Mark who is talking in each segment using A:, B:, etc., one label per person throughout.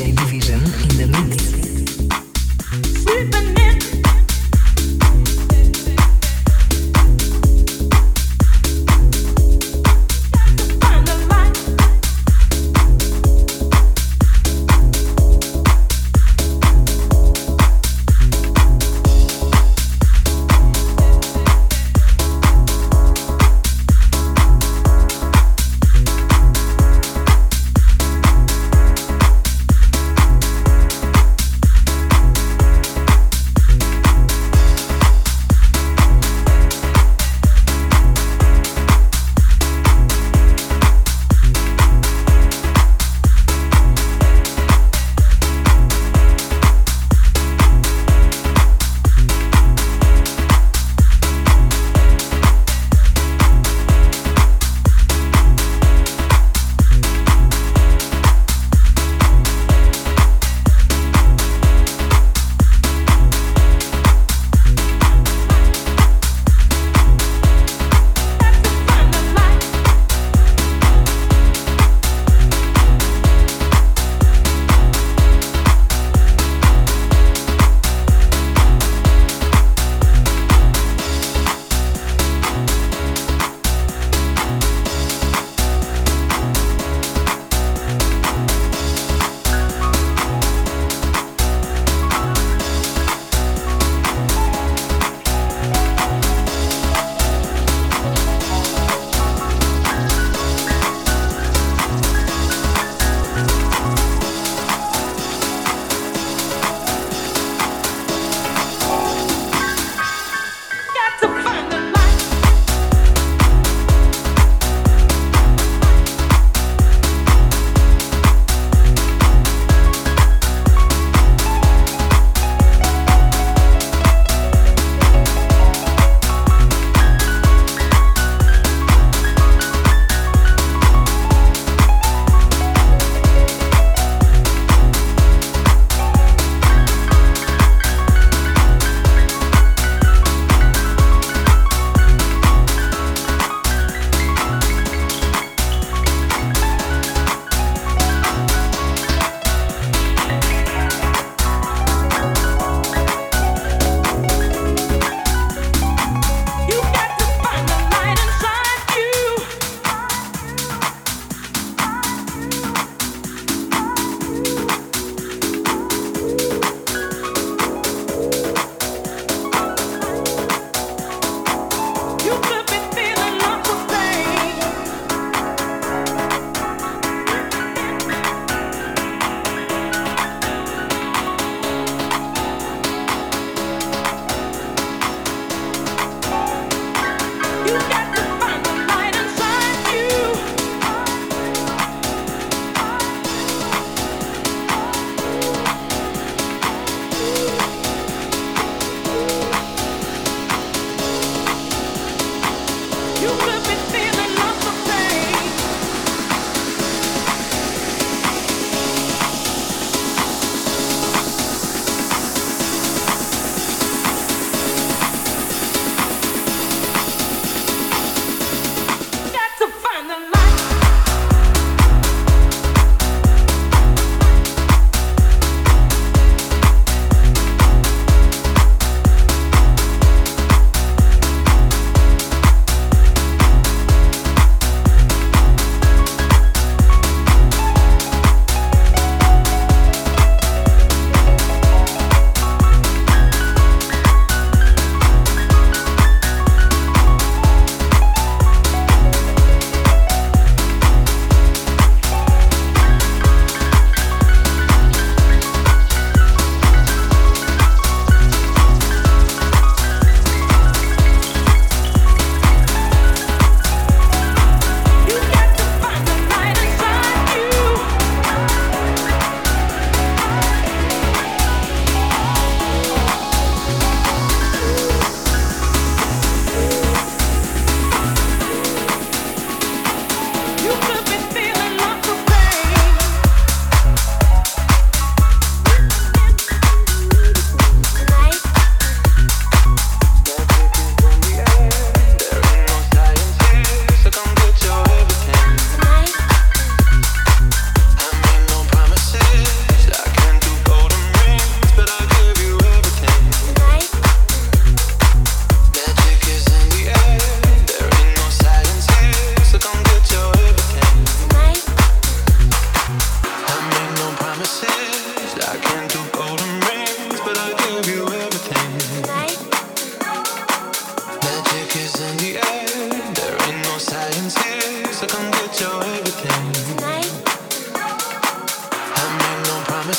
A: Division in the mix.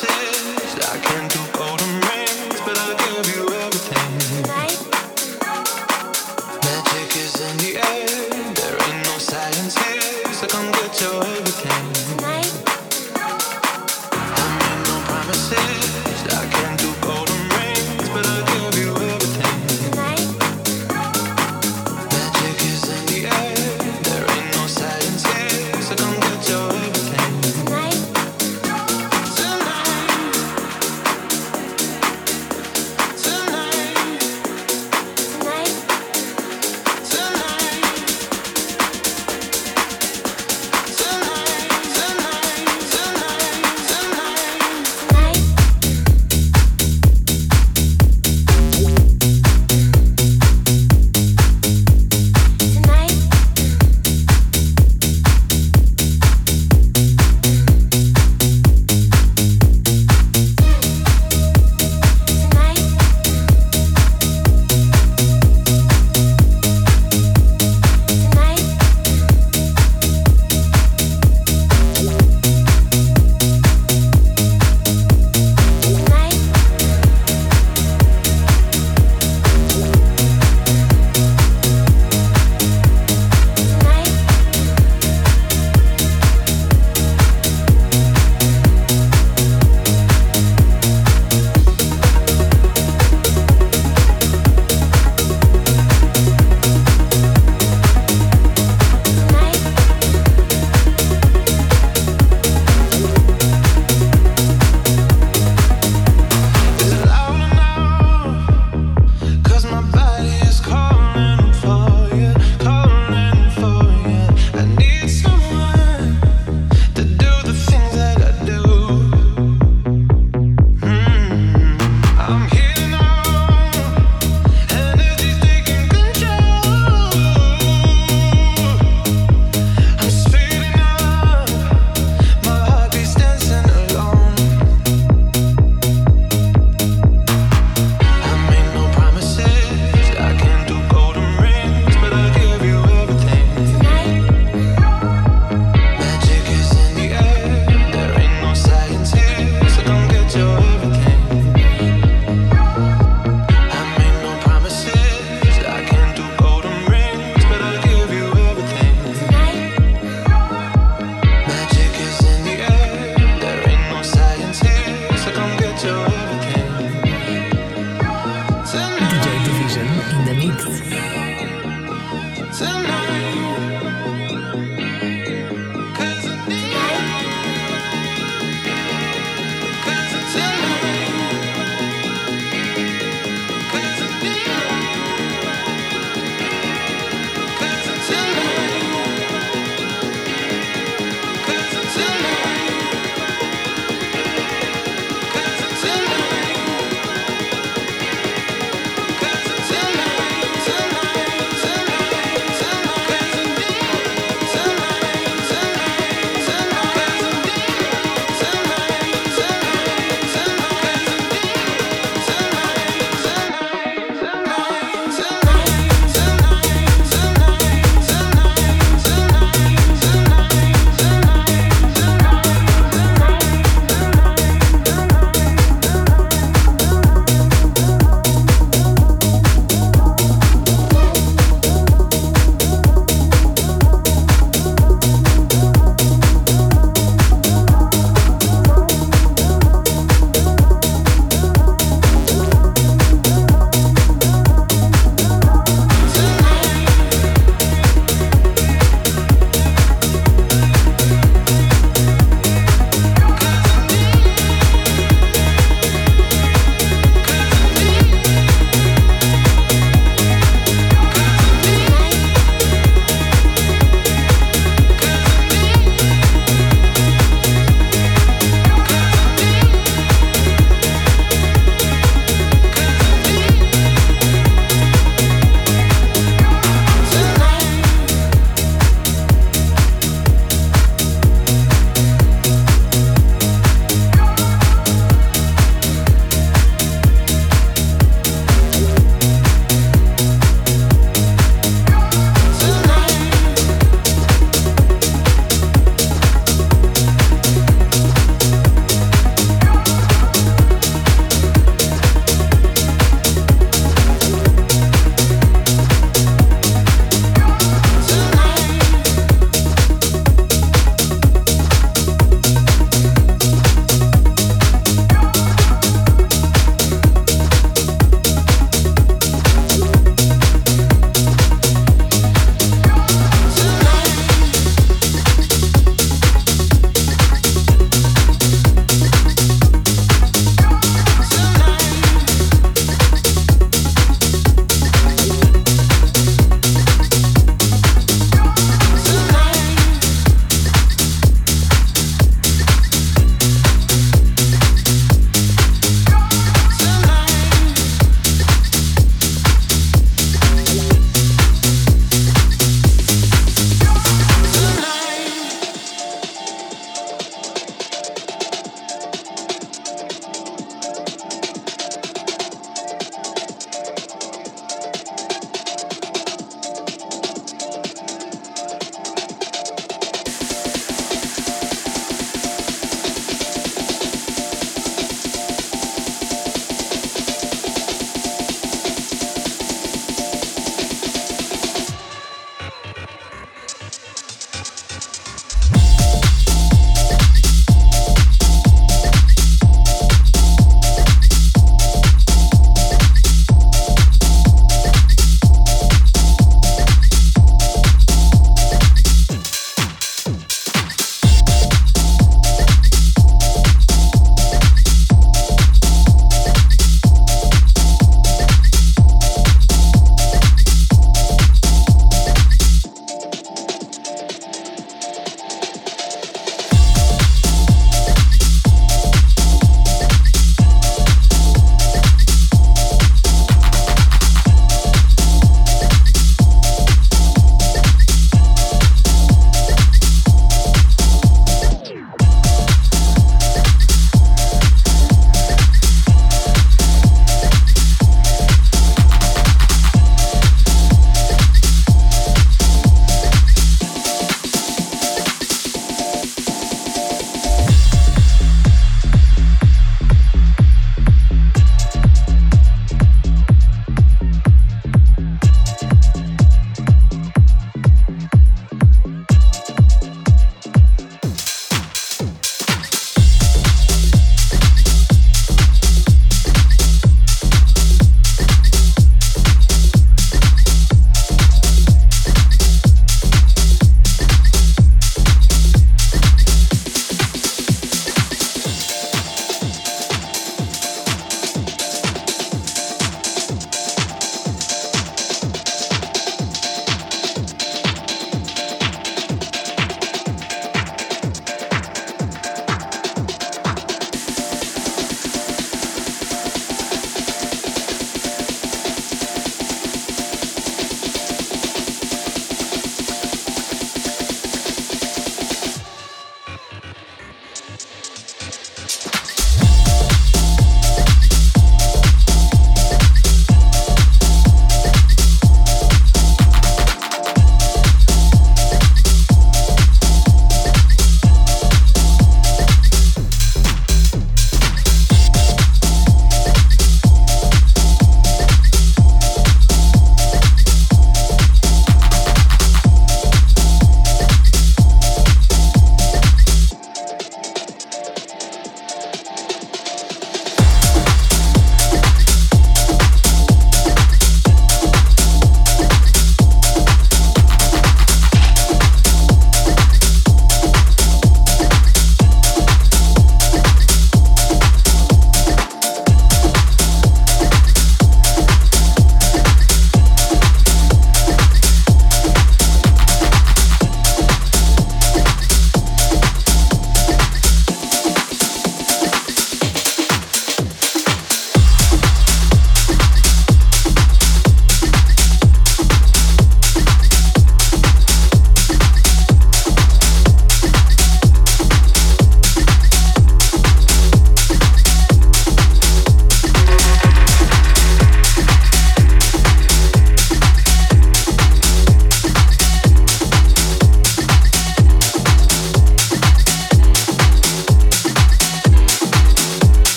B: Tonight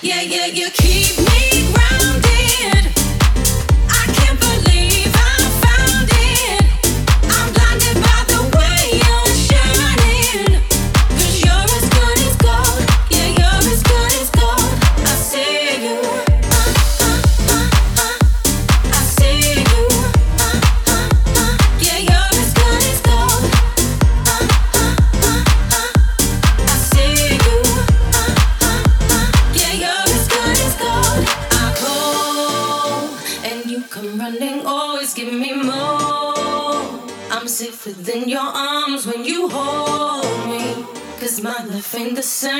B: Yeah, yeah, you keep me. Ain't the same.